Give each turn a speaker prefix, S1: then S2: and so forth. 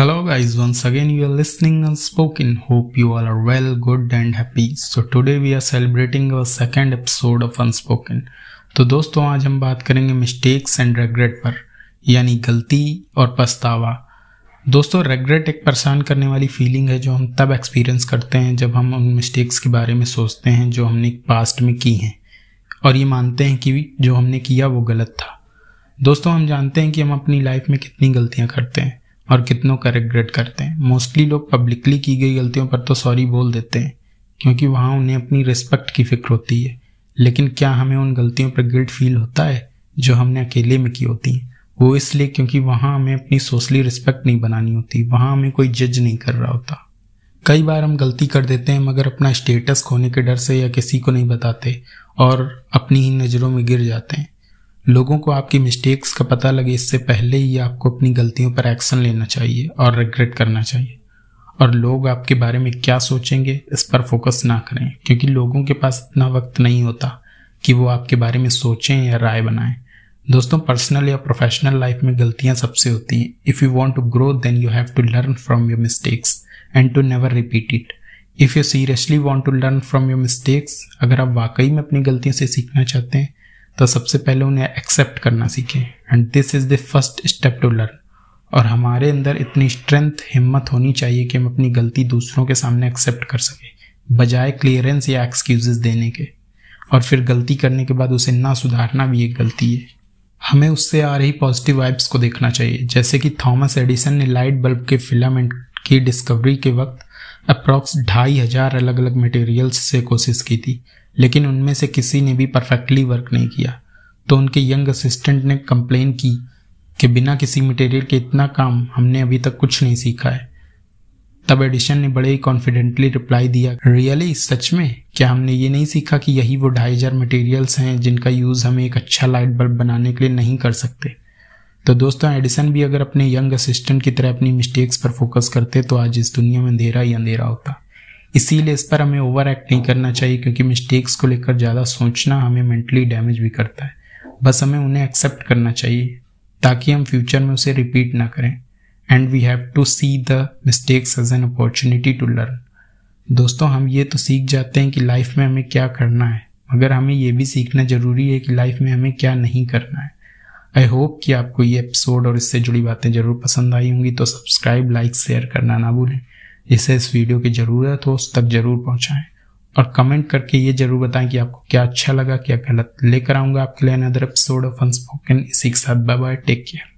S1: Hello guys, once again you are listening Unspoken. Hope you all are well, good and happy. So today we are celebrating our second episode of Unspoken. तो दोस्तों आज हम बात करेंगे mistakes and regret पर यानी गलती और पछतावा दोस्तों रेग्रेट एक परेशान करने वाली फीलिंग है जो हम तब एक्सपीरियंस करते हैं जब हम उन मिस्टेक्स के बारे में सोचते हैं जो हमने पास्ट में की हैं और ये मानते हैं कि जो हमने किया वो गलत था दोस्तों हम जानते हैं कि हम अपनी लाइफ में कितनी गलतियाँ करते हैं और कितनों का रिग्रेट करते हैं। मोस्टली लोग पब्लिकली की गई गलतियों पर तो सॉरी बोल देते हैं, क्योंकि वहाँ उन्हें अपनी रिस्पेक्ट की फ़िक्र होती है। लेकिन क्या हमें उन गलतियों पर गिल्ट फील होता है, जो हमने अकेले में की होती हैं? वो इसलिए क्योंकि वहाँ हमें अपनी सोशली रिस्पेक्ट नहीं बनानी होती, वहाँ हमें कोई जज नहीं कर रहा होता। कई बार हम गलती कर देते हैं, मगर अपना स्टेटस खोने के डर से या किसी को नहीं बताते, और अपनी ही नज़रों में गिर जाते हैं। लोगों को आपकी मिस्टेक्स का पता लगे, इससे पहले ही आपको अपनी गलतियों पर एक्शन लेना चाहिए और रिग्रेट करना चाहिए। और लोग आपके बारे में क्या सोचेंगे, इस पर फोकस ना करें, क्योंकि लोगों के पास इतना वक्त नहीं होता कि वो आपके बारे में सोचें या राय बनाएँ। दोस्तों पर्सनल या प्रोफेशनल लाइफ में गलतियाँ सबसे होती हैं। If you want to grow then you have to learn from your mistakes and to never repeat it if you seriously want to learn from your mistakes अगर आप वाकई में अपनी गलतियों से सीखना चाहते हैं तो सबसे पहले उन्हें एक्सेप्ट करना सीखें। And this is the first step to learn और हमारे अंदर इतनी स्ट्रेंथ हिम्मत होनी चाहिए कि हम अपनी गलती दूसरों के सामने एक्सेप्ट कर सकें, बजाय क्लियरेंस या एक्सक्यूजेस देने के। और फिर गलती करने के बाद उसे ना सुधारना भी एक गलती है। हमें उससे आ रही पॉजिटिव वाइब्स को देखना चाहिए। जैसे कि थॉमस एडिसन ने लाइट बल्ब के फिलामेंट की डिस्कवरी के वक्त अप्रॉक्स ढाई हज़ार अलग अलग मटेरियल्स से कोशिश की थी, लेकिन उनमें से किसी ने भी परफेक्टली वर्क नहीं किया। तो उनके यंग असिस्टेंट ने कंप्लेन की कि बिना किसी मटेरियल के इतना काम हमने अभी तक कुछ नहीं सीखा है। तब एडिशन ने बड़े ही कॉन्फिडेंटली रिप्लाई दिया रियली सच में? क्या हमने ये नहीं सीखा कि यही वो ढाई हज़ार मटेरियल्स हैं जिनका यूज़ हम एक अच्छा लाइट बल्ब बनाने के लिए नहीं कर सकते? तो दोस्तों एडिसन भी अगर अपने यंग असिस्टेंट की तरह अपनी मिस्टेक्स पर फोकस करते तो आज इस दुनिया में अंधेरा ही अंधेरा होता। इसीलिए इस पर हमें ओवर एक्ट नहीं करना चाहिए, क्योंकि मिस्टेक्स को लेकर ज़्यादा सोचना हमें मेंटली डैमेज भी करता है। बस हमें उन्हें एक्सेप्ट करना चाहिए, ताकि हम फ्यूचर में उसे रिपीट ना करें। And we have to see the mistakes as an opportunity to learn दोस्तों, हम ये तो सीख जाते हैं कि लाइफ में हमें क्या करना है, मगर हमें ये भी सीखना ज़रूरी है कि लाइफ में हमें क्या नहीं करना है। आई होप कि आपको ये एपिसोड और इससे जुड़ी बातें ज़रूर पसंद आई होंगी तो सब्सक्राइब लाइक शेयर करना ना भूलें। जिसे इस वीडियो की ज़रूरत हो, उस तक ज़रूर पहुँचाएँ। और कमेंट करके ये ज़रूर बताएँ कि आपको क्या अच्छा लगा, क्या गलत। लेकर आऊँगा आपके लिए अनदर एपिसोड ऑफ़ अनस्पोकन इसी के साथ बाय बाय टेक केयर